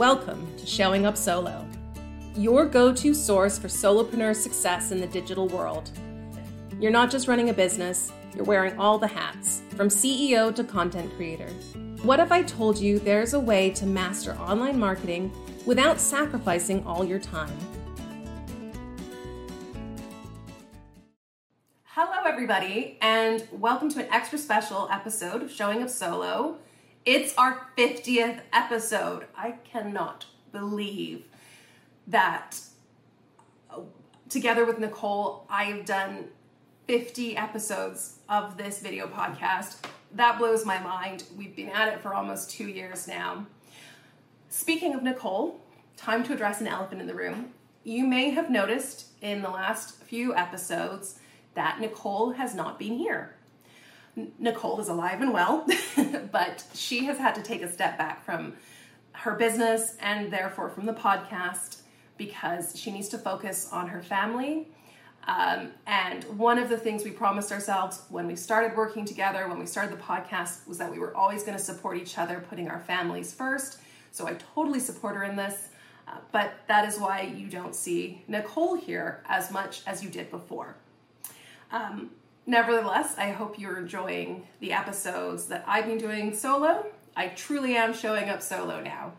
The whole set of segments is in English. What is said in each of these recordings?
Welcome to Showing Up Solo, your go to source for solopreneur success in the digital world. You're not just running a business, you're wearing all the hats, from CEO to content creator. What if I told you there's a way to master online marketing without sacrificing all your time? Hello, everybody, and welcome to an extra special episode of Showing Up Solo. It's our 50th episode. I cannot believe that uh, together with Nicole, I've done 50 episodes of this video podcast. That blows my mind. We've been at it for almost two years now. Speaking of Nicole, time to address an elephant in the room. You may have noticed in the last few episodes that Nicole has not been here. Nicole is alive and well, but she has had to take a step back from her business and therefore from the podcast because she needs to focus on her family. Um, and one of the things we promised ourselves when we started working together, when we started the podcast, was that we were always going to support each other, putting our families first. So I totally support her in this. Uh, but that is why you don't see Nicole here as much as you did before. Um, Nevertheless, I hope you're enjoying the episodes that I've been doing solo. I truly am showing up solo now.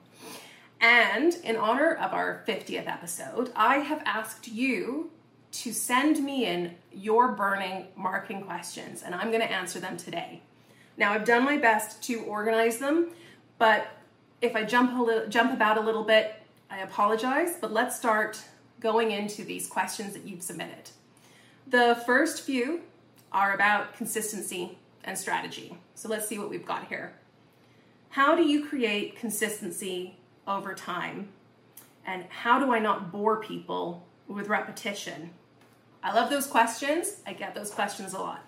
And in honor of our 50th episode, I have asked you to send me in your burning marketing questions, and I'm going to answer them today. Now, I've done my best to organize them, but if I jump a little, jump about a little bit, I apologize. But let's start going into these questions that you've submitted. The first few are about consistency and strategy. So let's see what we've got here. How do you create consistency over time? And how do I not bore people with repetition? I love those questions. I get those questions a lot.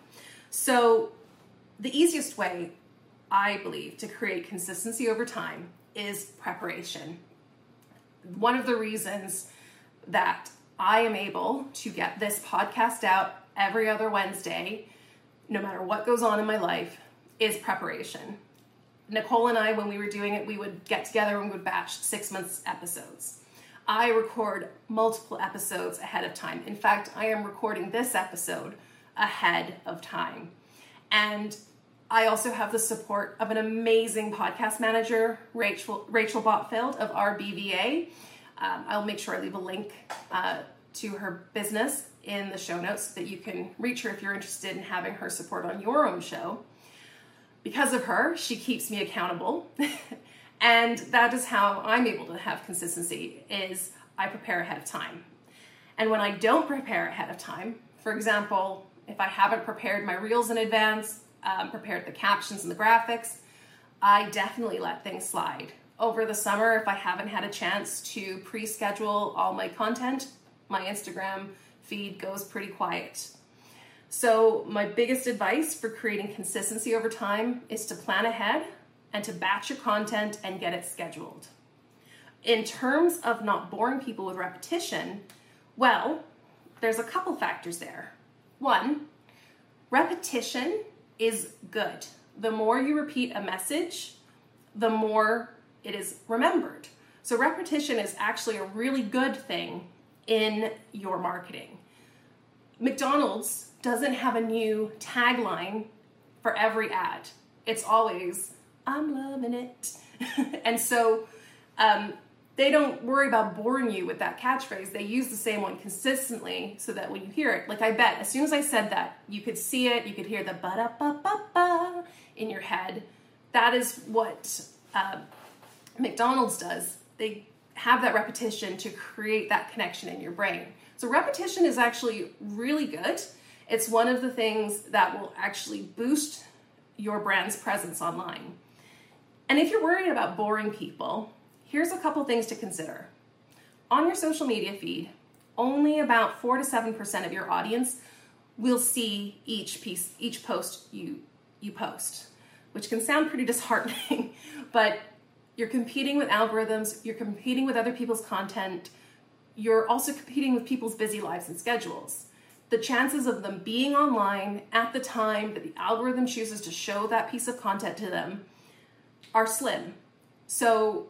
So, the easiest way, I believe, to create consistency over time is preparation. One of the reasons that I am able to get this podcast out every other Wednesday, no matter what goes on in my life, is preparation. Nicole and I, when we were doing it, we would get together and we would batch six months episodes. I record multiple episodes ahead of time. In fact, I am recording this episode ahead of time. And I also have the support of an amazing podcast manager, Rachel, Rachel Botfield of RBVA. Um, I'll make sure I leave a link uh, to her business in the show notes so that you can reach her if you're interested in having her support on your own show. Because of her, she keeps me accountable. and that is how I'm able to have consistency is I prepare ahead of time. And when I don't prepare ahead of time, for example, if I haven't prepared my reels in advance, um, prepared the captions and the graphics, I definitely let things slide. Over the summer, if I haven't had a chance to pre schedule all my content, my Instagram feed goes pretty quiet. So, my biggest advice for creating consistency over time is to plan ahead and to batch your content and get it scheduled. In terms of not boring people with repetition, well, there's a couple factors there. One, repetition is good. The more you repeat a message, the more it is remembered. So, repetition is actually a really good thing in your marketing. McDonald's doesn't have a new tagline for every ad. It's always, I'm loving it. and so um, they don't worry about boring you with that catchphrase. They use the same one consistently so that when you hear it, like I bet, as soon as I said that, you could see it, you could hear the ba da ba ba ba in your head. That is what uh, McDonald's does. They have that repetition to create that connection in your brain. So, repetition is actually really good. It's one of the things that will actually boost your brand's presence online. And if you're worried about boring people, here's a couple things to consider. On your social media feed, only about 4 to 7% of your audience will see each piece each post you you post, which can sound pretty disheartening, but you're competing with algorithms, you're competing with other people's content, you're also competing with people's busy lives and schedules. The chances of them being online at the time that the algorithm chooses to show that piece of content to them are slim. So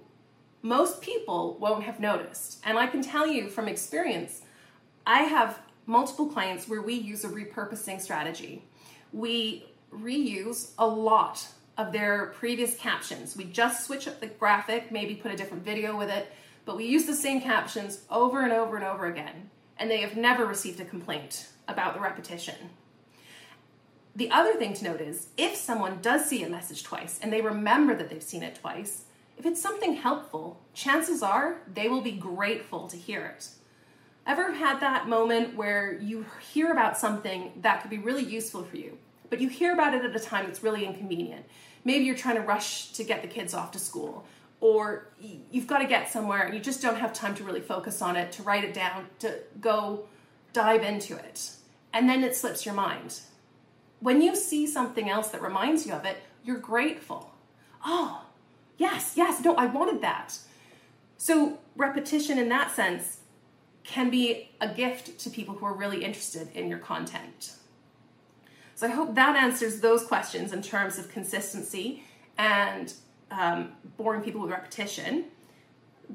most people won't have noticed. And I can tell you from experience, I have multiple clients where we use a repurposing strategy. We reuse a lot of their previous captions. We just switch up the graphic, maybe put a different video with it, but we use the same captions over and over and over again, and they have never received a complaint about the repetition. The other thing to note is if someone does see a message twice and they remember that they've seen it twice, if it's something helpful, chances are they will be grateful to hear it. Ever had that moment where you hear about something that could be really useful for you, but you hear about it at a time that's really inconvenient? Maybe you're trying to rush to get the kids off to school, or you've got to get somewhere and you just don't have time to really focus on it, to write it down, to go dive into it. And then it slips your mind. When you see something else that reminds you of it, you're grateful. Oh, yes, yes, no, I wanted that. So, repetition in that sense can be a gift to people who are really interested in your content. So I hope that answers those questions in terms of consistency and um, boring people with repetition.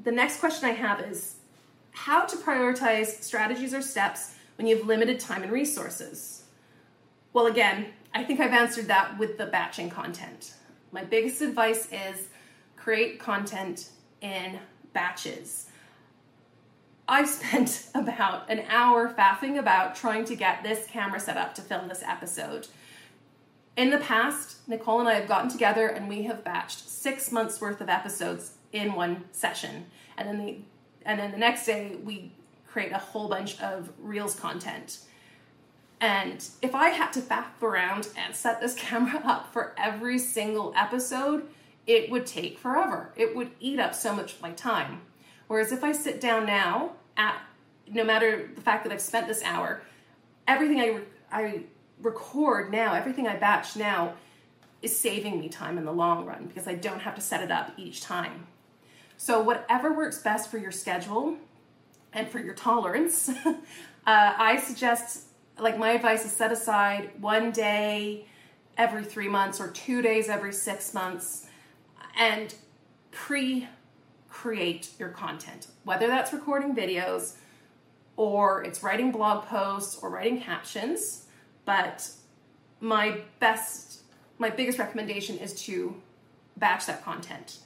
The next question I have is how to prioritize strategies or steps when you have limited time and resources. Well, again, I think I've answered that with the batching content. My biggest advice is create content in batches. I've spent about an hour faffing about trying to get this camera set up to film this episode. In the past, Nicole and I have gotten together and we have batched six months worth of episodes in one session. And then the and then the next day we create a whole bunch of Reels content. And if I had to faff around and set this camera up for every single episode, it would take forever. It would eat up so much of my time. Whereas if I sit down now, at no matter the fact that I've spent this hour, everything I I record now, everything I batch now, is saving me time in the long run because I don't have to set it up each time. So whatever works best for your schedule and for your tolerance, uh, I suggest like my advice is set aside one day every three months or two days every six months and pre create your content, whether that's recording videos or it's writing blog posts or writing captions. But my best, my biggest recommendation is to batch that content.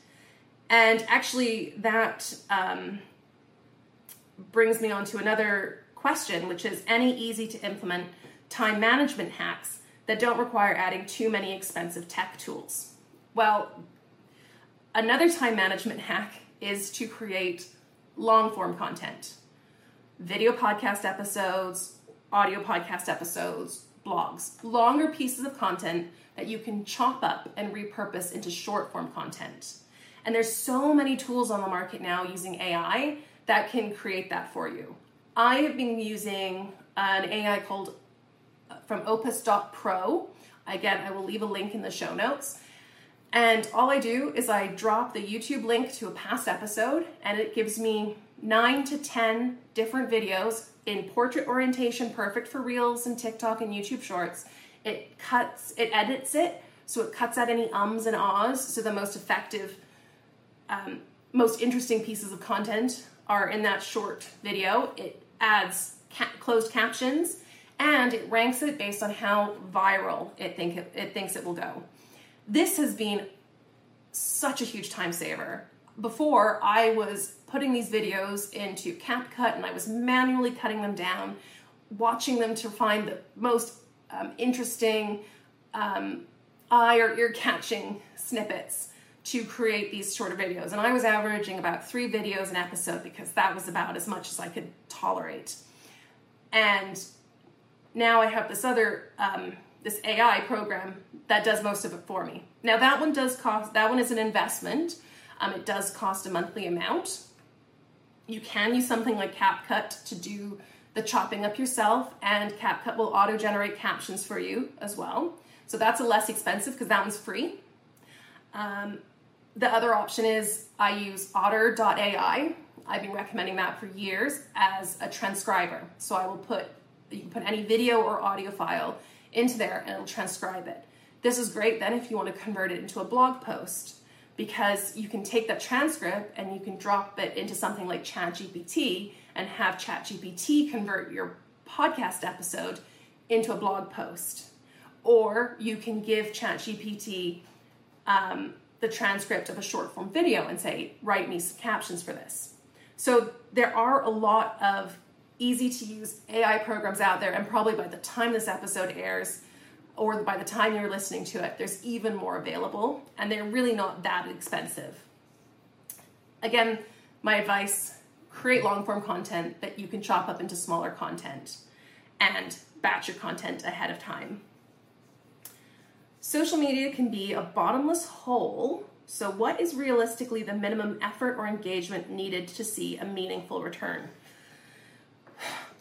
And actually, that um, brings me on to another question, which is any easy to implement time management hacks that don't require adding too many expensive tech tools? Well, Another time management hack is to create long form content video podcast episodes, audio podcast episodes, blogs, longer pieces of content that you can chop up and repurpose into short form content. And there's so many tools on the market now using AI that can create that for you. I have been using an AI called uh, from opus.pro. Again, I will leave a link in the show notes. And all I do is I drop the YouTube link to a past episode, and it gives me nine to 10 different videos in portrait orientation, perfect for Reels and TikTok and YouTube Shorts. It cuts, it edits it, so it cuts out any ums and ahs. So the most effective, um, most interesting pieces of content are in that short video. It adds ca- closed captions and it ranks it based on how viral it think it, it thinks it will go this has been such a huge time saver. Before, I was putting these videos into CapCut and I was manually cutting them down, watching them to find the most um, interesting um, eye or ear catching snippets to create these shorter videos. And I was averaging about three videos an episode because that was about as much as I could tolerate. And now I have this other um, this AI program that does most of it for me. Now that one does cost. That one is an investment. Um, it does cost a monthly amount. You can use something like CapCut to do the chopping up yourself, and CapCut will auto generate captions for you as well. So that's a less expensive because that one's free. Um, the other option is I use otter.ai. I've been recommending that for years as a transcriber. So I will put you can put any video or audio file into there and it'll transcribe it. This is great then if you want to convert it into a blog post. because you can take that transcript and you can drop it into something like ChatGPT and have ChatGPT convert your podcast episode into a blog post. Or you can give ChatGPT um, the transcript of a short form video and say, write me some captions for this. So there are a lot of easy to use AI programs out there, and probably by the time this episode airs, or by the time you're listening to it, there's even more available, and they're really not that expensive. Again, my advice create long form content that you can chop up into smaller content and batch your content ahead of time. Social media can be a bottomless hole. So, what is realistically the minimum effort or engagement needed to see a meaningful return?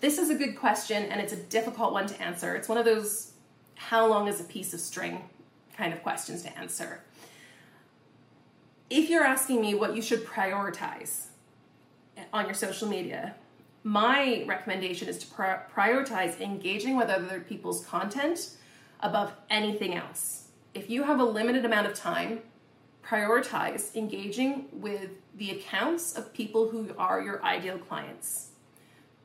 This is a good question and it's a difficult one to answer. It's one of those how long is a piece of string kind of questions to answer. If you're asking me what you should prioritize on your social media, my recommendation is to prioritize engaging with other people's content above anything else. If you have a limited amount of time, prioritize engaging with the accounts of people who are your ideal clients.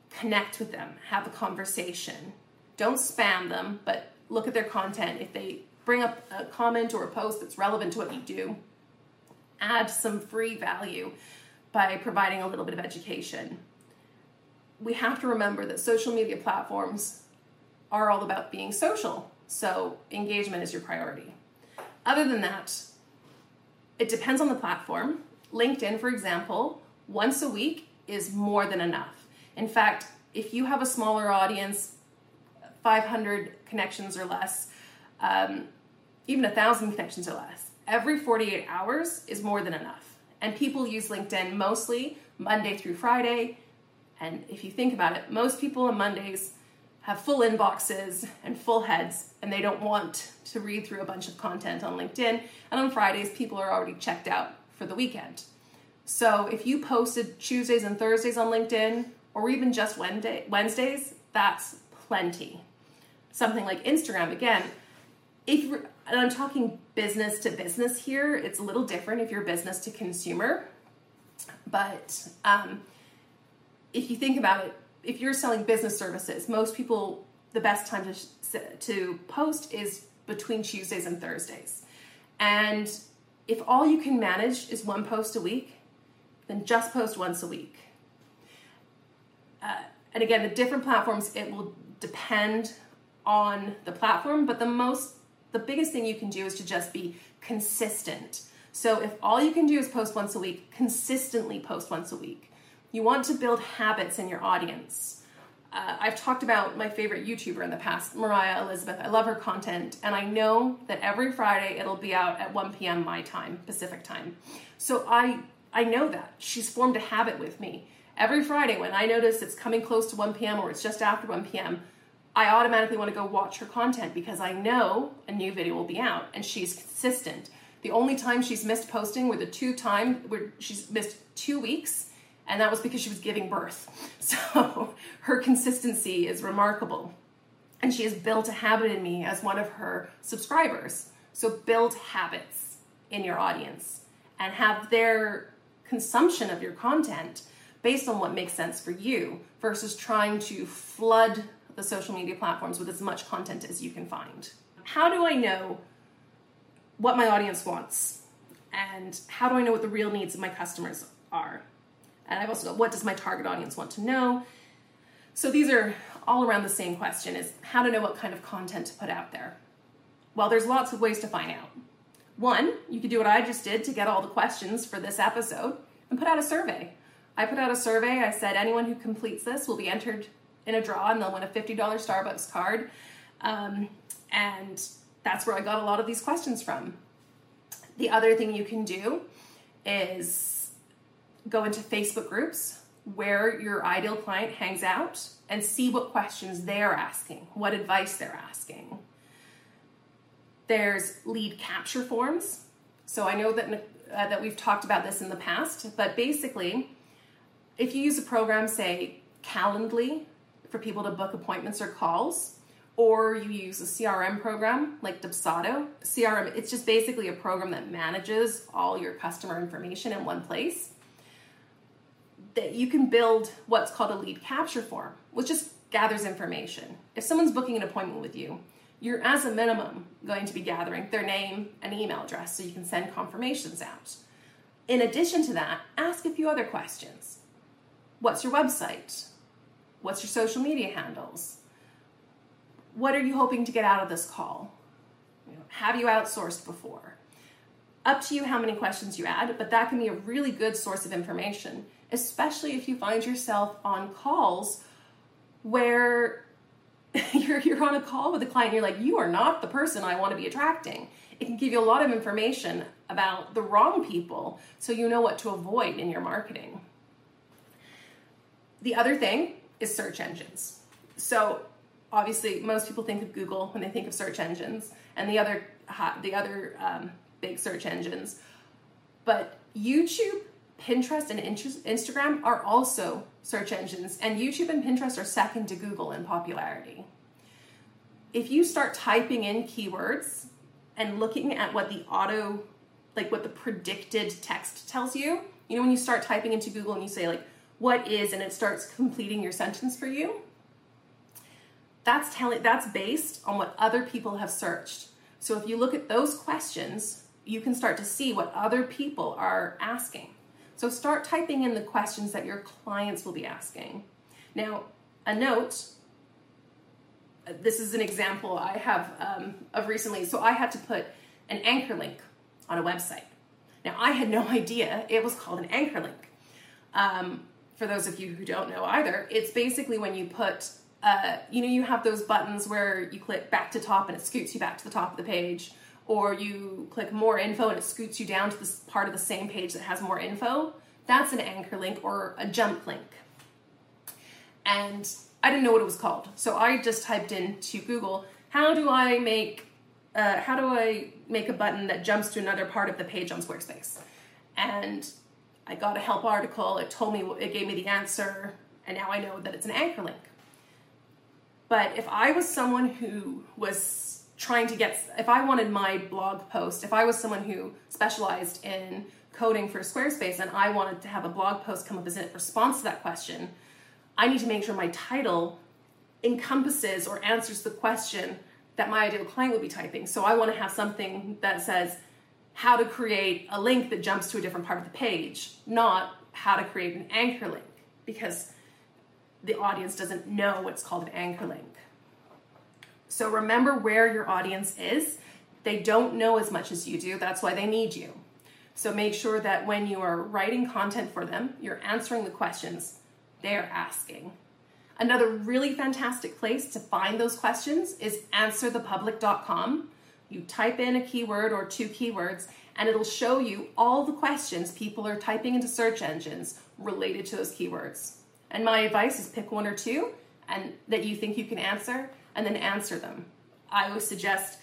Connect with them, have a conversation. Don't spam them, but look at their content. If they bring up a comment or a post that's relevant to what you do, add some free value by providing a little bit of education. We have to remember that social media platforms are all about being social, so engagement is your priority. Other than that, it depends on the platform. LinkedIn, for example, once a week is more than enough. In fact, if you have a smaller audience, 500 connections or less, um, even a thousand connections or less, every 48 hours is more than enough. And people use LinkedIn mostly Monday through Friday. And if you think about it, most people on Mondays have full inboxes and full heads, and they don't want to read through a bunch of content on LinkedIn. And on Fridays, people are already checked out for the weekend. So if you posted Tuesdays and Thursdays on LinkedIn, or even just Wednesday, Wednesdays, that's plenty something like Instagram, again, if and I'm talking business to business here, it's a little different if you're business to consumer. But um, if you think about it, if you're selling business services, most people, the best time to, to post is between Tuesdays and Thursdays. And if all you can manage is one post a week, then just post once a week. Uh, and again, the different platforms, it will depend on the platform, but the most the biggest thing you can do is to just be consistent. So if all you can do is post once a week, consistently post once a week. You want to build habits in your audience. Uh, I've talked about my favorite YouTuber in the past, Mariah Elizabeth. I love her content, and I know that every Friday it'll be out at 1 p.m. my time, Pacific time. So I I know that she's formed a habit with me. Every Friday, when I notice it's coming close to 1 p.m. or it's just after 1 p.m., I automatically want to go watch her content because I know a new video will be out and she's consistent. The only time she's missed posting were the two time where she's missed two weeks, and that was because she was giving birth. So her consistency is remarkable. And she has built a habit in me as one of her subscribers. So build habits in your audience and have their consumption of your content based on what makes sense for you versus trying to flood the social media platforms with as much content as you can find. How do I know what my audience wants? And how do I know what the real needs of my customers are? And I've also got what does my target audience want to know? So these are all around the same question is how to know what kind of content to put out there. Well, there's lots of ways to find out. One, you could do what I just did to get all the questions for this episode and put out a survey. I put out a survey. I said anyone who completes this will be entered in a draw and they'll win a $50 Starbucks card. Um, and that's where I got a lot of these questions from. The other thing you can do is go into Facebook groups where your ideal client hangs out and see what questions they're asking, what advice they're asking. There's lead capture forms. So I know that uh, that we've talked about this in the past, but basically, if you use a program, say Calendly, for people to book appointments or calls, or you use a CRM program like Dubsado. CRM, it's just basically a program that manages all your customer information in one place. That you can build what's called a lead capture form, which just gathers information. If someone's booking an appointment with you, you're as a minimum going to be gathering their name and email address so you can send confirmations out. In addition to that, ask a few other questions. What's your website? What's your social media handles? What are you hoping to get out of this call? have you outsourced before? Up to you how many questions you add, but that can be a really good source of information, especially if you find yourself on calls where you're, you're on a call with a client you're like, you are not the person I want to be attracting. It can give you a lot of information about the wrong people so you know what to avoid in your marketing. The other thing is search engines. So obviously most people think of Google when they think of search engines and the other the other um, big search engines. But YouTube, Pinterest, and Instagram are also search engines, and YouTube and Pinterest are second to Google in popularity. If you start typing in keywords and looking at what the auto, like what the predicted text tells you, you know, when you start typing into Google and you say, like, what is, and it starts completing your sentence for you, that's telling that's based on what other people have searched. So if you look at those questions, you can start to see what other people are asking. So start typing in the questions that your clients will be asking. Now, a note this is an example I have um, of recently. So I had to put an anchor link on a website. Now, I had no idea it was called an anchor link. Um, for those of you who don't know either, it's basically when you put, uh, you know, you have those buttons where you click back to top and it scoots you back to the top of the page, or you click more info and it scoots you down to this part of the same page that has more info. That's an anchor link or a jump link. And I didn't know what it was called. So I just typed into Google, how do I make uh, how do I make a button that jumps to another part of the page on Squarespace? And I got a help article. It told me, it gave me the answer, and now I know that it's an anchor link. But if I was someone who was trying to get, if I wanted my blog post, if I was someone who specialized in coding for Squarespace and I wanted to have a blog post come up as a response to that question, I need to make sure my title encompasses or answers the question that my ideal client would be typing. So I want to have something that says how to create a link that jumps to a different part of the page, not how to create an anchor link, because the audience doesn't know what's called an anchor link. So remember where your audience is. They don't know as much as you do, that's why they need you. So make sure that when you are writing content for them, you're answering the questions they're asking. Another really fantastic place to find those questions is answerthepublic.com. You type in a keyword or two keywords, and it'll show you all the questions people are typing into search engines related to those keywords. And my advice is pick one or two and that you think you can answer and then answer them. I always suggest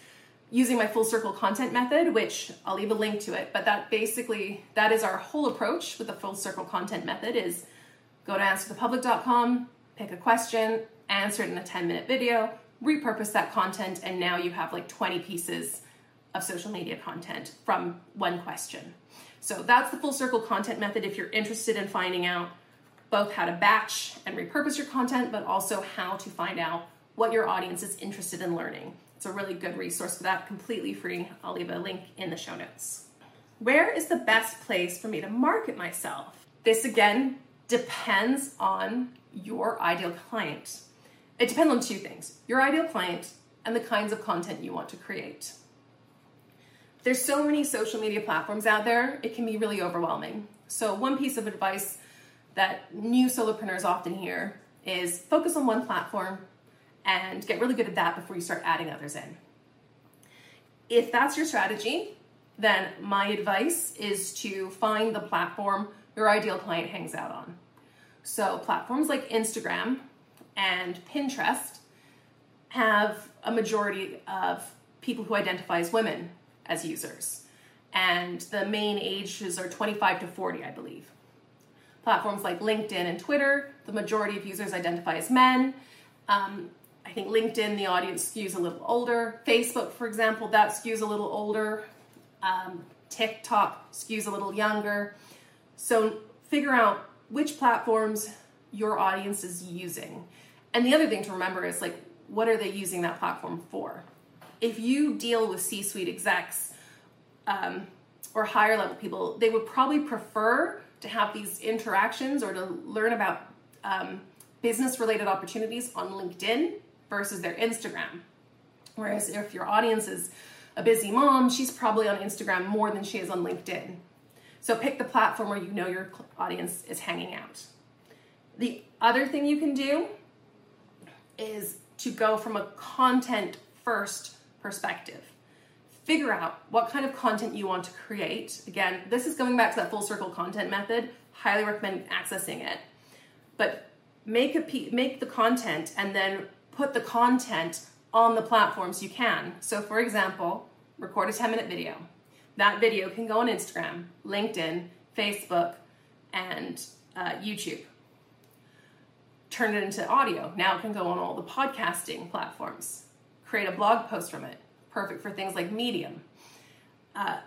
using my full circle content method, which I'll leave a link to it, but that basically that is our whole approach with the full circle content method is Go to answerthepublic.com, pick a question, answer it in a 10 minute video, repurpose that content, and now you have like 20 pieces of social media content from one question. So that's the full circle content method if you're interested in finding out both how to batch and repurpose your content, but also how to find out what your audience is interested in learning. It's a really good resource for that, completely free. I'll leave a link in the show notes. Where is the best place for me to market myself? This again depends on your ideal client. It depends on two things your ideal client and the kinds of content you want to create. There's so many social media platforms out there, it can be really overwhelming. So, one piece of advice that new solopreneurs often hear is focus on one platform and get really good at that before you start adding others in. If that's your strategy, then my advice is to find the platform your ideal client hangs out on. So, platforms like Instagram and Pinterest have a majority of people who identify as women as users. And the main ages are 25 to 40, I believe. Platforms like LinkedIn and Twitter, the majority of users identify as men. Um, I think LinkedIn, the audience skews a little older. Facebook, for example, that skews a little older. Um, TikTok skews a little younger. So figure out which platforms your audience is using. And the other thing to remember is like, what are they using that platform for? If you deal with C suite execs um, or higher level people, they would probably prefer to have these interactions or to learn about um, business related opportunities on LinkedIn versus their Instagram. Whereas if your audience is a busy mom, she's probably on Instagram more than she is on LinkedIn. So pick the platform where you know your audience is hanging out. The other thing you can do is to go from a content first perspective. Figure out what kind of content you want to create. Again, this is going back to that full circle content method. Highly recommend accessing it. But make a make the content and then put the content on the platforms you can. So for example, record a 10 minute video. That video can go on Instagram, LinkedIn, Facebook, and uh, YouTube. Turn it into audio. Now it can go on all the podcasting platforms. Create a blog post from it. Perfect for things like Medium. Uh,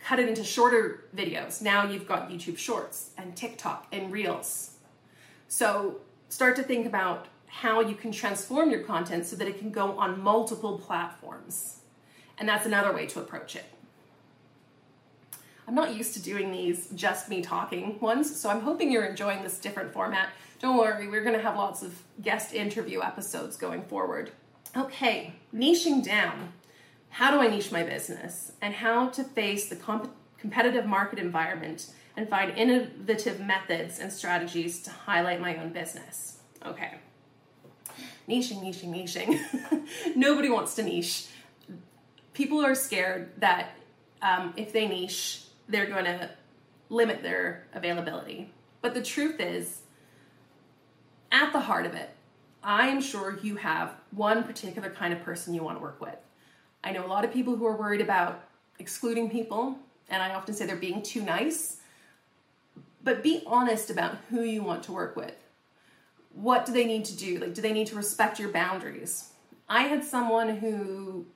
cut it into shorter videos. Now you've got YouTube Shorts and TikTok and Reels. So start to think about how you can transform your content so that it can go on multiple platforms. And that's another way to approach it. I'm not used to doing these just me talking ones, so I'm hoping you're enjoying this different format. Don't worry, we're going to have lots of guest interview episodes going forward. Okay, niching down. How do I niche my business and how to face the comp- competitive market environment and find innovative methods and strategies to highlight my own business? Okay. Niching, niching, niching. Nobody wants to niche. People are scared that um, if they niche, they're going to limit their availability. But the truth is, at the heart of it, I am sure you have one particular kind of person you want to work with. I know a lot of people who are worried about excluding people, and I often say they're being too nice. But be honest about who you want to work with what do they need to do? Like, do they need to respect your boundaries? I had someone who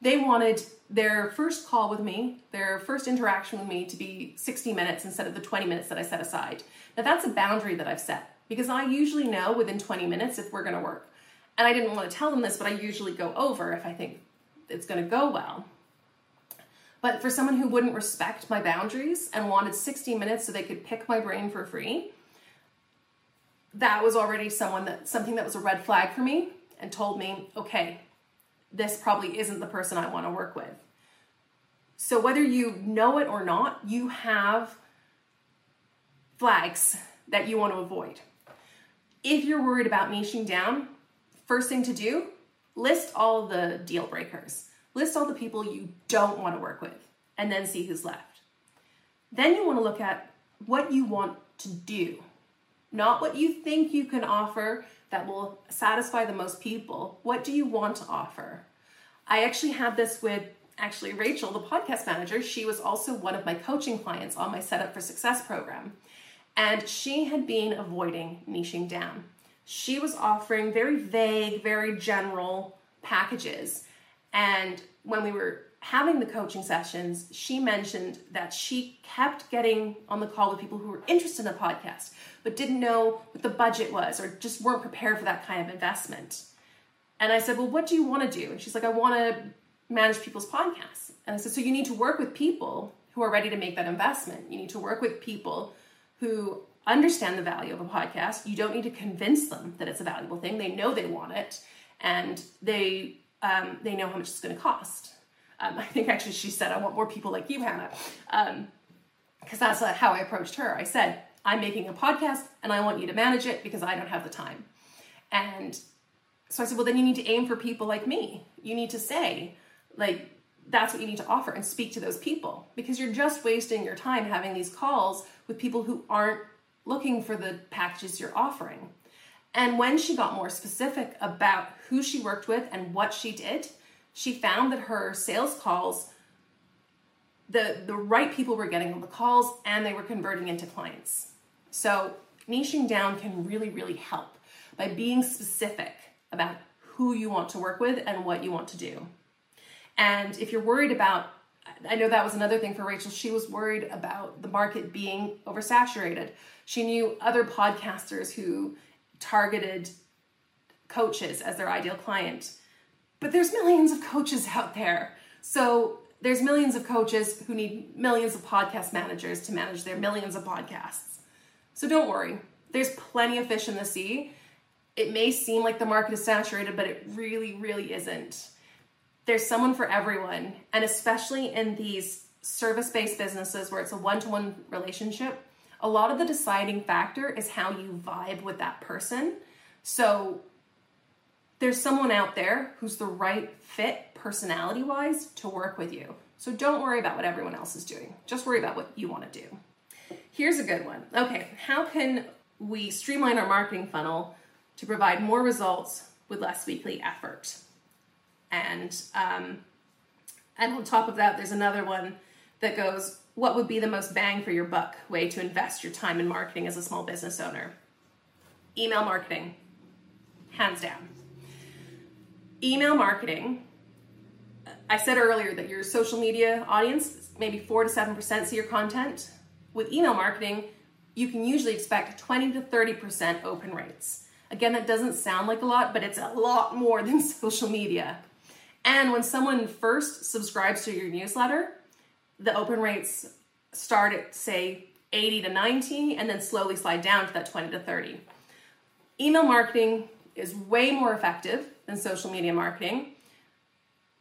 they wanted their first call with me, their first interaction with me to be 60 minutes instead of the 20 minutes that I set aside. Now, that's a boundary that I've set because I usually know within 20 minutes if we're going to work. And I didn't want to tell them this, but I usually go over if I think it's going to go well. But for someone who wouldn't respect my boundaries and wanted 60 minutes so they could pick my brain for free, that was already someone that something that was a red flag for me and told me, okay, this probably isn't the person I want to work with. So whether you know it or not, you have flags that you want to avoid. If you're worried about niching down, first thing to do, list all the deal breakers. List all the people you don't want to work with and then see who's left. Then you want to look at what you want to do not what you think you can offer that will satisfy the most people. What do you want to offer? I actually had this with actually Rachel, the podcast manager. She was also one of my coaching clients on my Setup for Success program. And she had been avoiding niching down. She was offering very vague, very general packages. And when we were having the coaching sessions, she mentioned that she kept getting on the call with people who were interested in the podcast, but didn't know what the budget was or just weren't prepared for that kind of investment. And I said, Well, what do you want to do? And she's like, I want to manage people's podcasts. And I said, So you need to work with people who are ready to make that investment. You need to work with people who understand the value of a podcast. You don't need to convince them that it's a valuable thing. They know they want it and they um, they know how much it's going to cost. Um, I think actually she said, I want more people like you, Hannah. Because um, that's uh, how I approached her. I said, I'm making a podcast and I want you to manage it because I don't have the time. And so I said, well, then you need to aim for people like me. You need to say, like, that's what you need to offer and speak to those people because you're just wasting your time having these calls with people who aren't looking for the packages you're offering. And when she got more specific about who she worked with and what she did, she found that her sales calls the the right people were getting the calls and they were converting into clients so niching down can really really help by being specific about who you want to work with and what you want to do. And if you're worried about, I know that was another thing for Rachel, she was worried about the market being oversaturated. She knew other podcasters who targeted coaches as their ideal client. But there's millions of coaches out there. So there's millions of coaches who need millions of podcast managers to manage their millions of podcasts. So don't worry. There's plenty of fish in the sea. It may seem like the market is saturated, but it really, really isn't. There's someone for everyone. And especially in these service based businesses where it's a one to one relationship, a lot of the deciding factor is how you vibe with that person. So there's someone out there who's the right fit personality wise to work with you. So don't worry about what everyone else is doing. Just worry about what you want to do. Here's a good one. Okay, how can we streamline our marketing funnel to provide more results with less weekly effort? And um, and on top of that, there's another one that goes, what would be the most bang for your buck way to invest your time in marketing as a small business owner? Email marketing, hands down. Email marketing, I said earlier that your social media audience, maybe 4 to 7% see your content. With email marketing, you can usually expect 20 to 30% open rates. Again, that doesn't sound like a lot, but it's a lot more than social media. And when someone first subscribes to your newsletter, the open rates start at, say, 80 to 90 and then slowly slide down to that 20 to 30. Email marketing is way more effective than social media marketing.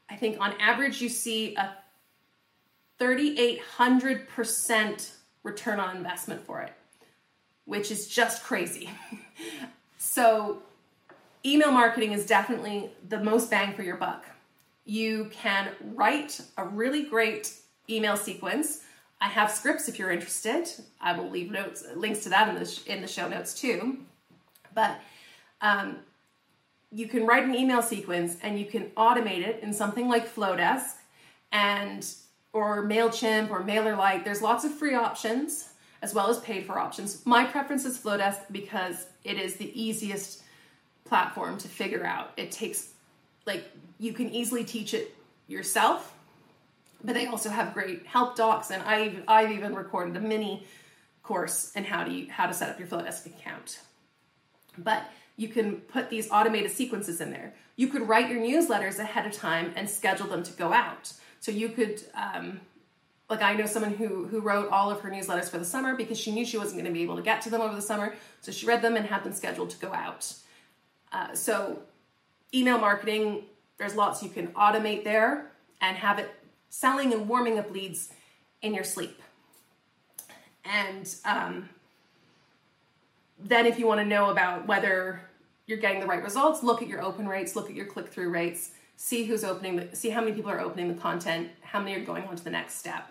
I think on average you see a 3,800% return on investment for it, which is just crazy. so, email marketing is definitely the most bang for your buck. You can write a really great email sequence. I have scripts if you're interested. I will leave notes, links to that in the in the show notes too. But um, you can write an email sequence and you can automate it in something like Flodesk and or MailChimp or MailerLite. There's lots of free options as well as paid for options. My preference is Flodesk because it is the easiest platform to figure out. It takes like you can easily teach it yourself, but they also have great help docs and I've, I've even recorded a mini course in how to how to set up your Flodesk account. But you can put these automated sequences in there. You could write your newsletters ahead of time and schedule them to go out. So you could, um, like I know someone who who wrote all of her newsletters for the summer because she knew she wasn't going to be able to get to them over the summer, so she read them and had them scheduled to go out. Uh, so email marketing, there's lots you can automate there and have it selling and warming up leads in your sleep. And um, then if you want to know about whether you're getting the right results, look at your open rates, look at your click through rates, see who's opening, the, see how many people are opening the content, how many are going on to the next step.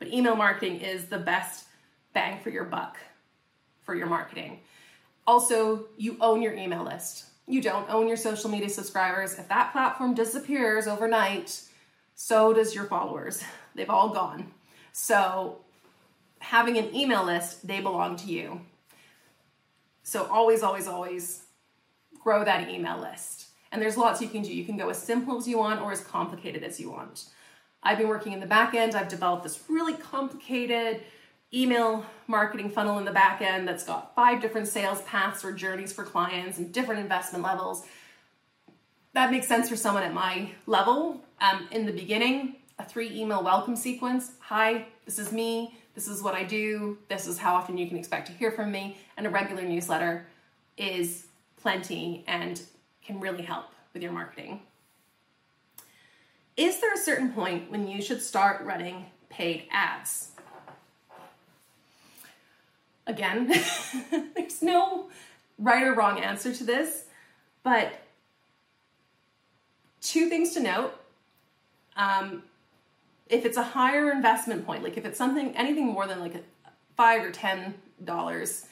But email marketing is the best bang for your buck for your marketing. Also, you own your email list. You don't own your social media subscribers. If that platform disappears overnight, so does your followers. They've all gone. So, having an email list, they belong to you. So always, always, always grow that email list. And there's lots you can do. You can go as simple as you want or as complicated as you want. I've been working in the back end. I've developed this really complicated email marketing funnel in the back end that's got five different sales paths or journeys for clients and different investment levels. That makes sense for someone at my level. Um, in the beginning, a three email welcome sequence. Hi, this is me. This is what I do. This is how often you can expect to hear from me. And a regular newsletter is plenty and can really help with your marketing. Is there a certain point when you should start running paid ads? Again, there's no right or wrong answer to this, but two things to note. Um, if it's a higher investment point, like if it's something anything more than like five or ten dollars,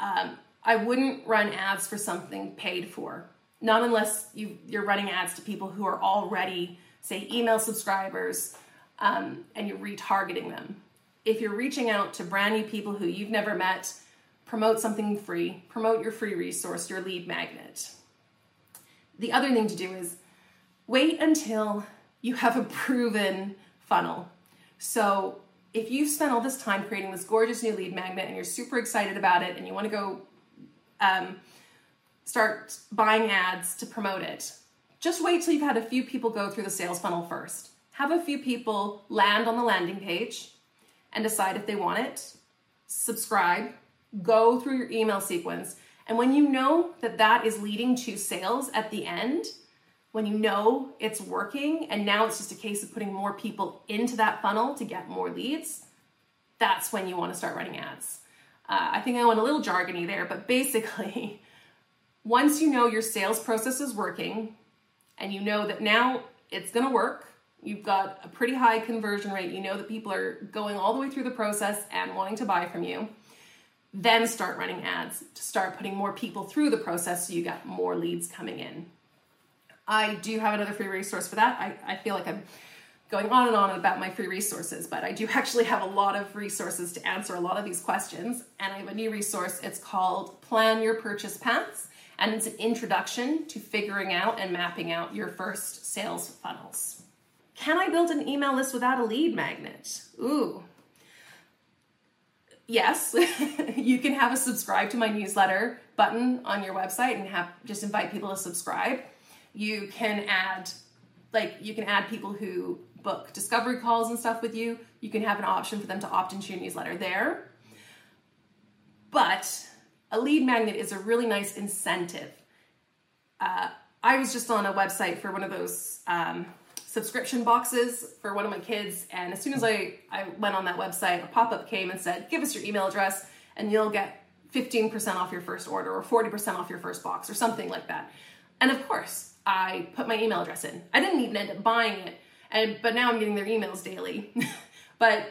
um, I wouldn't run ads for something paid for. Not unless you you're running ads to people who are already say email subscribers um, and you're retargeting them. If you're reaching out to brand new people who you've never met, promote something free. Promote your free resource, your lead magnet. the other thing to do is wait until you have a proven funnel. So if you've spent all this time creating this gorgeous new lead magnet and you're super excited about it and you want to go um, start buying ads to promote it, just wait till you've had a few people go through the sales funnel first. Have a few people land on the landing page and decide if they want it, subscribe, go through your email sequence. And when you know that that is leading to sales at the end, when you know it's working and now it's just a case of putting more people into that funnel to get more leads, that's when you want to start running ads. Uh, I think I went a little jargony there, but basically, once you know your sales process is working and you know that now it's going to work, you've got a pretty high conversion rate, you know that people are going all the way through the process and wanting to buy from you, then start running ads to start putting more people through the process so you get more leads coming in. I do have another free resource for that. I, I feel like I'm going on and on about my free resources, but I do actually have a lot of resources to answer a lot of these questions. And I have a new resource. It's called Plan Your Purchase Paths, and it's an introduction to figuring out and mapping out your first sales funnels. Can I build an email list without a lead magnet? Ooh. Yes, you can have a subscribe to my newsletter button on your website and have just invite people to subscribe you can add like you can add people who book discovery calls and stuff with you. You can have an option for them to opt into your newsletter there. But a lead magnet is a really nice incentive. Uh, I was just on a website for one of those um, subscription boxes for one of my kids, and as soon as I, I went on that website, a pop up came and said, Give us your email address, and you'll get 15% off your first order, or 40% off your first box, or something like that. And of course, I put my email address in. I didn't even end up buying it, and but now I'm getting their emails daily. but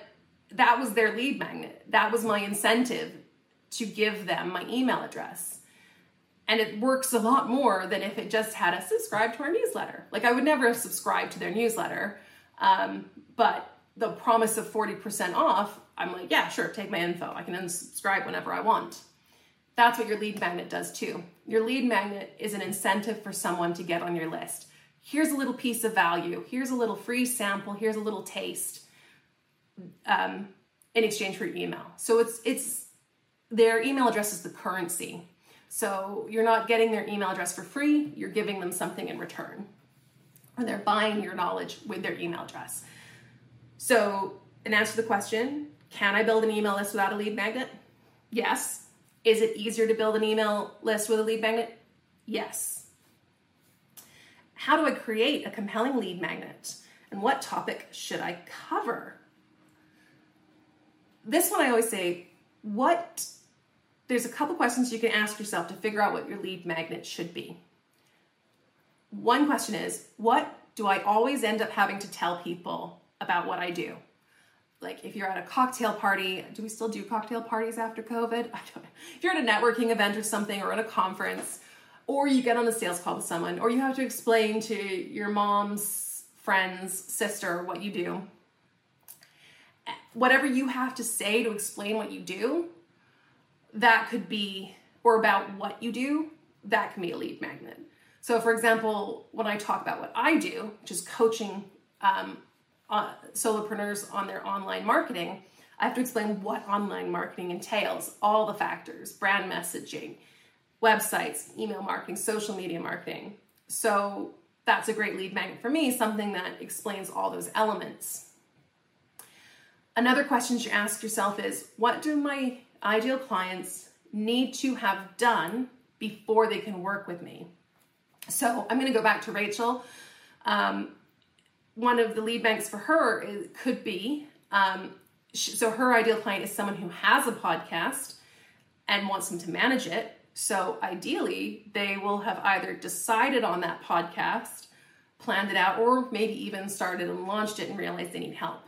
that was their lead magnet. That was my incentive to give them my email address. And it works a lot more than if it just had us subscribe to our newsletter. Like I would never have subscribed to their newsletter, um, but the promise of 40% off, I'm like, yeah, sure, take my info. I can unsubscribe whenever I want. That's what your lead magnet does too. Your lead magnet is an incentive for someone to get on your list. Here's a little piece of value. Here's a little free sample. Here's a little taste um, in exchange for your email. So it's it's their email address is the currency. So you're not getting their email address for free. You're giving them something in return, or they're buying your knowledge with their email address. So, in answer to the question, can I build an email list without a lead magnet? Yes. Is it easier to build an email list with a lead magnet? Yes. How do I create a compelling lead magnet? And what topic should I cover? This one I always say, what there's a couple questions you can ask yourself to figure out what your lead magnet should be. One question is, what do I always end up having to tell people about what I do? Like if you're at a cocktail party, do we still do cocktail parties after COVID? If you're at a networking event or something or at a conference, or you get on a sales call with someone, or you have to explain to your mom's friend's sister what you do. Whatever you have to say to explain what you do, that could be, or about what you do, that can be a lead magnet. So, for example, when I talk about what I do, which is coaching um, uh, solopreneurs on their online marketing, I have to explain what online marketing entails, all the factors, brand messaging, websites, email marketing, social media marketing. So that's a great lead magnet for me, something that explains all those elements. Another question you ask yourself is what do my ideal clients need to have done before they can work with me? So I'm going to go back to Rachel. Um, one of the lead banks for her could be um, so her ideal client is someone who has a podcast and wants them to manage it. So ideally, they will have either decided on that podcast, planned it out, or maybe even started and launched it and realized they need help.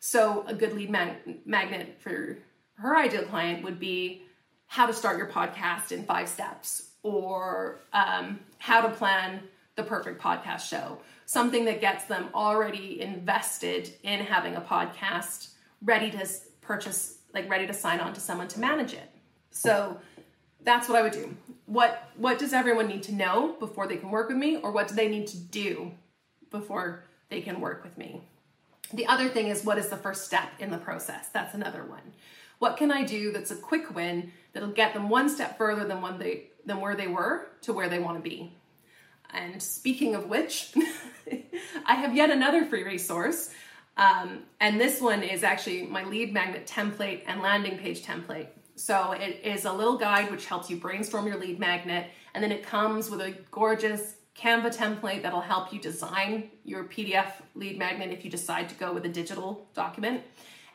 So a good lead mag- magnet for her ideal client would be how to start your podcast in five steps, or um, how to plan the perfect podcast show something that gets them already invested in having a podcast, ready to purchase, like ready to sign on to someone to manage it. So that's what I would do. What what does everyone need to know before they can work with me or what do they need to do before they can work with me? The other thing is what is the first step in the process? That's another one. What can I do that's a quick win that'll get them one step further than when they than where they were to where they want to be? And speaking of which, I have yet another free resource. Um, and this one is actually my lead magnet template and landing page template. So it is a little guide which helps you brainstorm your lead magnet, and then it comes with a gorgeous Canva template that'll help you design your PDF lead magnet if you decide to go with a digital document,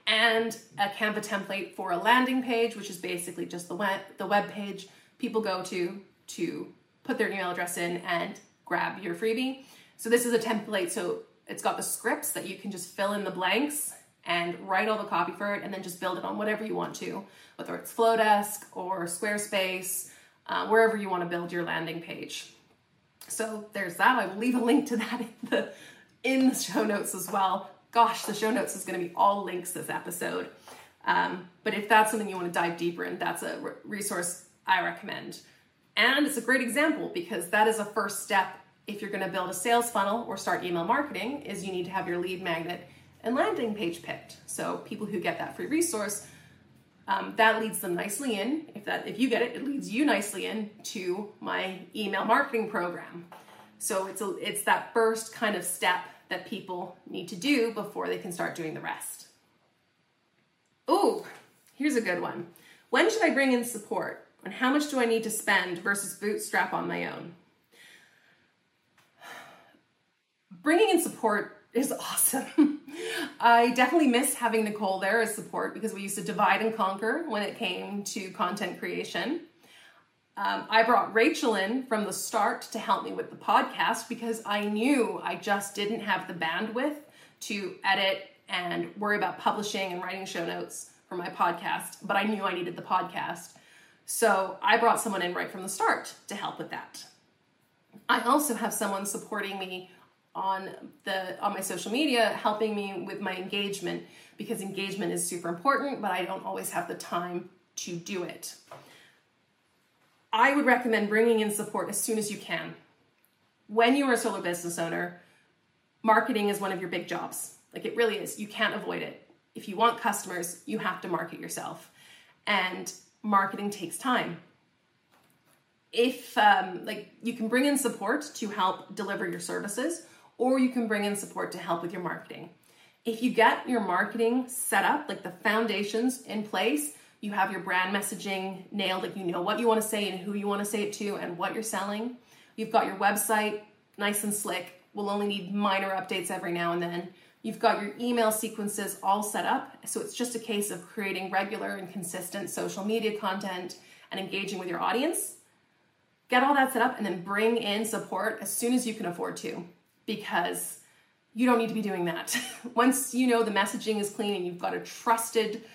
and a Canva template for a landing page, which is basically just the web the web page people go to to put their email address in and grab your freebie. So this is a template, so it's got the scripts that you can just fill in the blanks and write all the copy for it and then just build it on whatever you want to, whether it's Flodesk or Squarespace, uh, wherever you want to build your landing page. So there's that. I will leave a link to that in the, in the show notes as well. Gosh, the show notes is going to be all links this episode. Um, but if that's something you want to dive deeper in, that's a re- resource I recommend. And it's a great example because that is a first step if you're going to build a sales funnel or start email marketing is you need to have your lead magnet and landing page picked. So people who get that free resource, um, that leads them nicely in. If that if you get it, it leads you nicely in to my email marketing program. So it's a, it's that first kind of step that people need to do before they can start doing the rest. Ooh, here's a good one. When should I bring in support? And how much do I need to spend versus bootstrap on my own? bringing in support is awesome. I definitely miss having Nicole there as support because we used to divide and conquer when it came to content creation. Um, I brought Rachel in from the start to help me with the podcast because I knew I just didn't have the bandwidth to edit and worry about publishing and writing show notes for my podcast, but I knew I needed the podcast. So I brought someone in right from the start to help with that. I also have someone supporting me on the on my social media helping me with my engagement because engagement is super important but i don't always have the time to do it. I would recommend bringing in support as soon as you can. When you are a solo business owner marketing is one of your big jobs. Like it really is. You can't avoid it. If you want customers you have to market yourself. And marketing takes time if um, like you can bring in support to help deliver your services or you can bring in support to help with your marketing. If you get your marketing set up, like the foundations in place, you have your brand messaging nailed, like you know what you want to say and who you want to say it to and what you're selling. You've got your website nice and slick. We'll only need minor updates every now and then. You've got your email sequences all set up. So it's just a case of creating regular and consistent social media content and engaging with your audience. Get all that set up and then bring in support as soon as you can afford to because you don't need to be doing that. Once you know the messaging is clean and you've got a trusted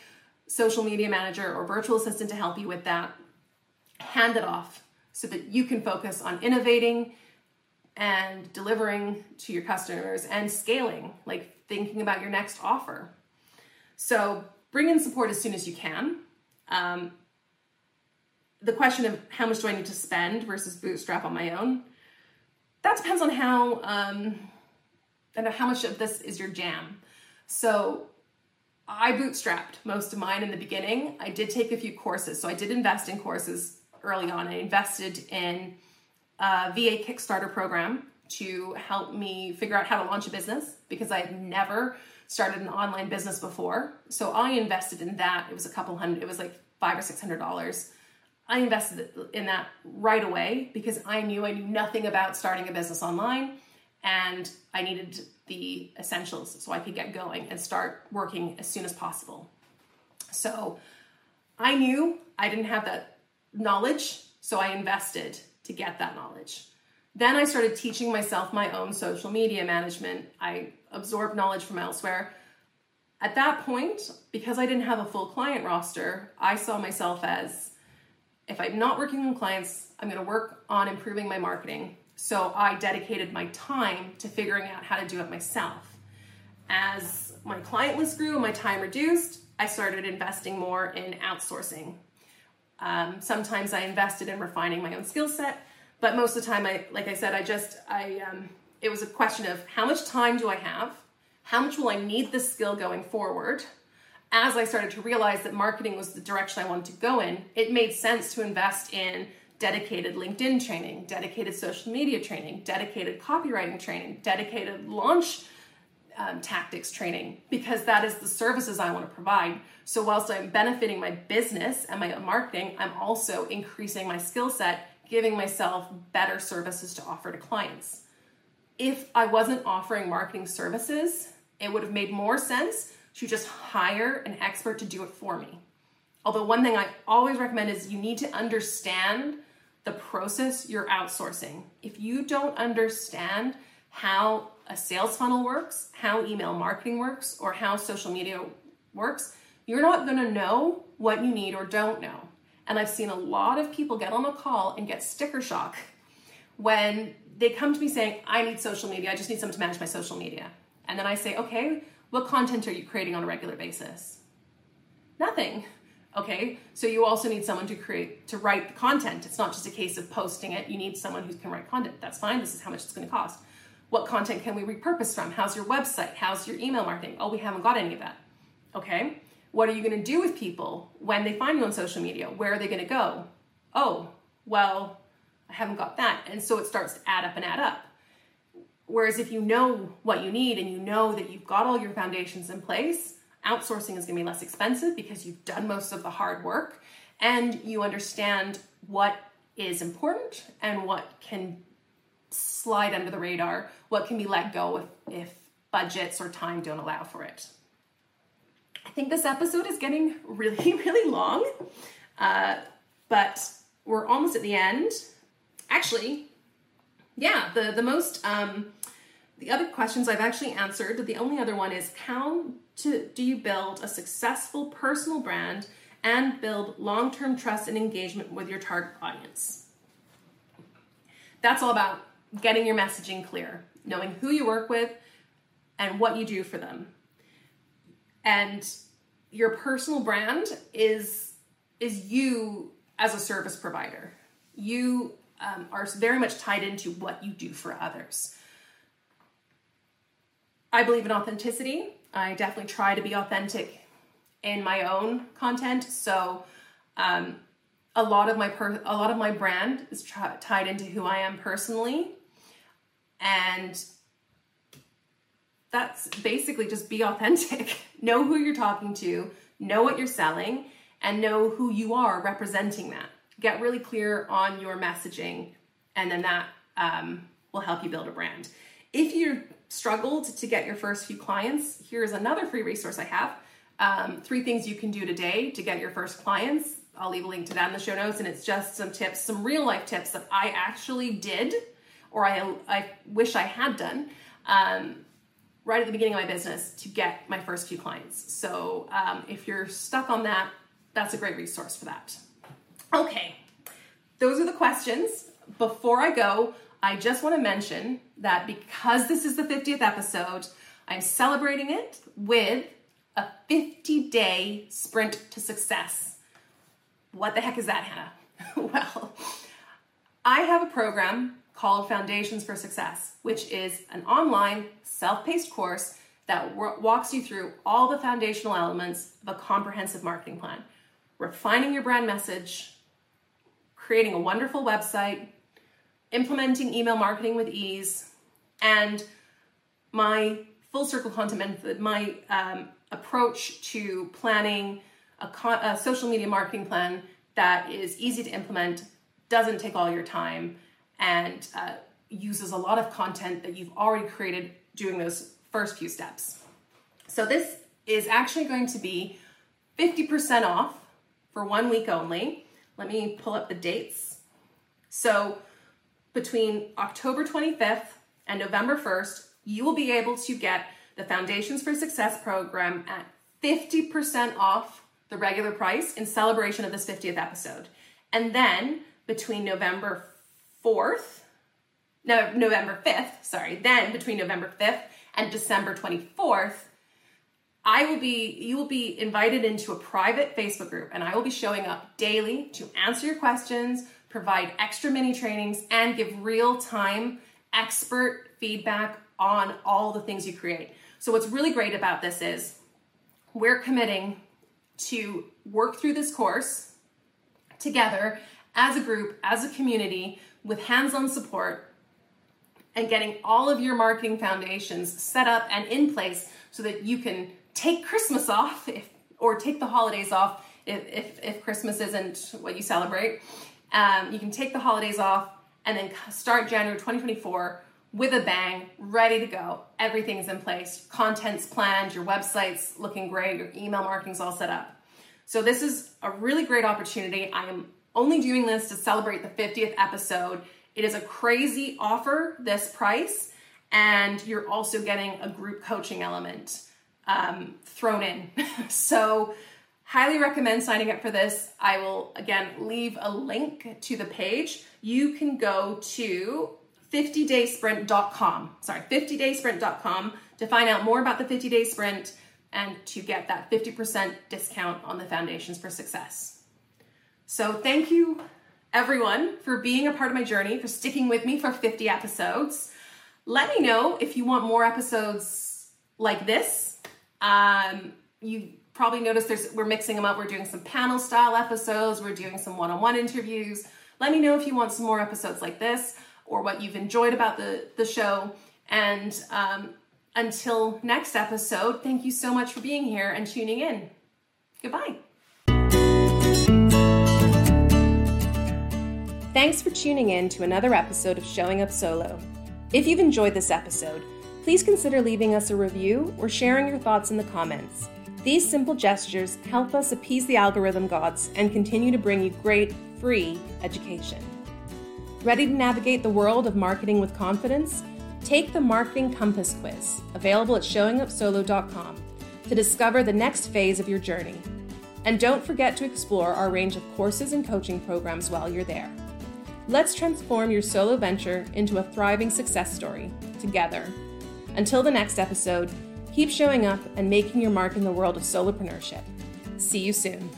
social media manager or virtual assistant to help you with that, hand it off so that you can focus on innovating and delivering to your customers and scaling, like thinking about your next offer. So bring in support as soon as you can. Um, the question of how much do I need to spend versus bootstrap on my own that depends on how um, and how much of this is your jam. So I bootstrapped most of mine in the beginning. I did take a few courses, so I did invest in courses early on. I invested in Uh, a VA Kickstarter program to help me figure out how to launch a business because I had never started an online business before. So I invested in that. It was a couple hundred, it was like five or six hundred dollars I invested in that right away because I knew I knew nothing about starting a business online and I needed the essentials so I could get going and start working as soon as possible. So I knew I didn't have that knowledge, so I invested to get that knowledge. Then I started teaching myself my own social media management. I absorbed knowledge from elsewhere. At that point, because I didn't have a full client roster, I saw myself as if I'm not working on clients, I'm going to work on improving my marketing. So I dedicated my time to figuring out how to do it myself. As my client list grew my time reduced, I started investing more in outsourcing. Um, sometimes I invested in refining my own skill set, but most of the time, I like I said, I just I um, it was a question of how much time do I have, how much will I need this skill going forward. As I started to realize that marketing was the direction I wanted to go in, it made sense to invest in dedicated LinkedIn training, dedicated social media training, dedicated copywriting training, dedicated launch um, tactics training because that is the services I want to provide. So, whilst I'm benefiting my business and my marketing, I'm also increasing my skill set, giving myself better services to offer to clients. If I wasn't offering marketing services, it would have made more sense to just hire an expert to do it for me. Although, one thing I always recommend is you need to understand the process you're outsourcing. If you don't understand how a sales funnel works, how email marketing works, or how social media works, you're not gonna know what you need or don't know. And I've seen a lot of people get on a call and get sticker shock when they come to me saying, I need social media, I just need someone to manage my social media. And then I say, okay, what content are you creating on a regular basis? Nothing. Okay, so you also need someone to create to write the content. It's not just a case of posting it. You need someone who can write content. That's fine. This is how much it's going to cost. What content can we repurpose from? How's your website? How's your email marketing? Oh, we haven't got any of that. Okay. What are you going to do with people when they find you on social media? Where are they going to go? Oh, well, I haven't got that. And so it starts to add up and add up. Whereas if you know what you need and you know that you've got all your foundations in place, outsourcing is going to be less expensive because you've done most of the hard work and you understand what is important and what can slide under the radar, what can be let go if, if budgets or time don't allow for it. I think this episode is getting really, really long, uh, but we're almost at the end. Actually, yeah, the, the most, um, the other questions I've actually answered, the only other one is how to, do you build a successful personal brand and build long term trust and engagement with your target audience? That's all about getting your messaging clear, knowing who you work with and what you do for them. And your personal brand is is you as a service provider. You um, are very much tied into what you do for others. I believe in authenticity. I definitely try to be authentic in my own content. So, um, a lot of my per- a lot of my brand is tra- tied into who I am personally, and that's basically just be authentic. know who you're talking to, know what you're selling, and know who you are representing that. Get really clear on your messaging, and then that um, will help you build a brand. If you struggled to get your first few clients, here's another free resource I have. Um, three things you can do today to get your first clients. I'll leave a link to that in the show notes, and it's just some tips, some real life tips that I actually did or I, I wish I had done um, right at the beginning of my business to get my first few clients. So um, if you're stuck on that, that's a great resource for that. Okay, those are the questions. Before I go, I just want to mention that because this is the 50th episode, I'm celebrating it with a 50 day sprint to success. What the heck is that, Hannah? well, I have a program called Foundations for Success, which is an online self paced course that walks you through all the foundational elements of a comprehensive marketing plan, refining your brand message, creating a wonderful website, implementing email marketing with ease, and my full circle content method, my um, approach to planning a, a social media marketing plan that is easy to implement, doesn't take all your time, and uh, uses a lot of content that you've already created doing those first few steps. So this is actually going to be 50% off for one week only. Let me pull up the dates. So between October 25th and November 1st, you will be able to get the Foundations for Success program at 50% off the regular price in celebration of this 50th episode. And then between November 4th, no, November 5th, sorry, then between November 5th and December 24th, I will be you will be invited into a private Facebook group and I will be showing up daily to answer your questions, provide extra mini trainings and give real-time expert feedback on all the things you create. So what's really great about this is we're committing to work through this course together as a group, as a community with hands-on support and getting all of your marketing foundations set up and in place so that you can take Christmas off if, or take the holidays off if, if, if Christmas isn't what you celebrate. Um, you can take the holidays off and then start January 2024 with a bang, ready to go. Everything's in place. Content's planned, your website's looking great, your email marketing's all set up. So, this is a really great opportunity. I am only doing this to celebrate the 50th episode. It is a crazy offer, this price, and you're also getting a group coaching element um, thrown in. so, highly recommend signing up for this. I will again leave a link to the page. You can go to 50daysprint.com. Sorry, 50daysprint.com to find out more about the 50 day sprint and to get that 50% discount on the Foundations for Success. So, thank you everyone for being a part of my journey, for sticking with me for 50 episodes. Let me know if you want more episodes like this. Um, you probably noticed there's we're mixing them up. We're doing some panel style episodes, we're doing some one-on-one interviews. Let me know if you want some more episodes like this or what you've enjoyed about the, the show. And um, until next episode, thank you so much for being here and tuning in. Goodbye. Thanks for tuning in to another episode of Showing Up Solo. If you've enjoyed this episode, please consider leaving us a review or sharing your thoughts in the comments. These simple gestures help us appease the algorithm gods and continue to bring you great, free education. Ready to navigate the world of marketing with confidence? Take the Marketing Compass quiz, available at showingupsolo.com, to discover the next phase of your journey. And don't forget to explore our range of courses and coaching programs while you're there. Let's transform your solo venture into a thriving success story together. Until the next episode, keep showing up and making your mark in the world of solopreneurship. See you soon.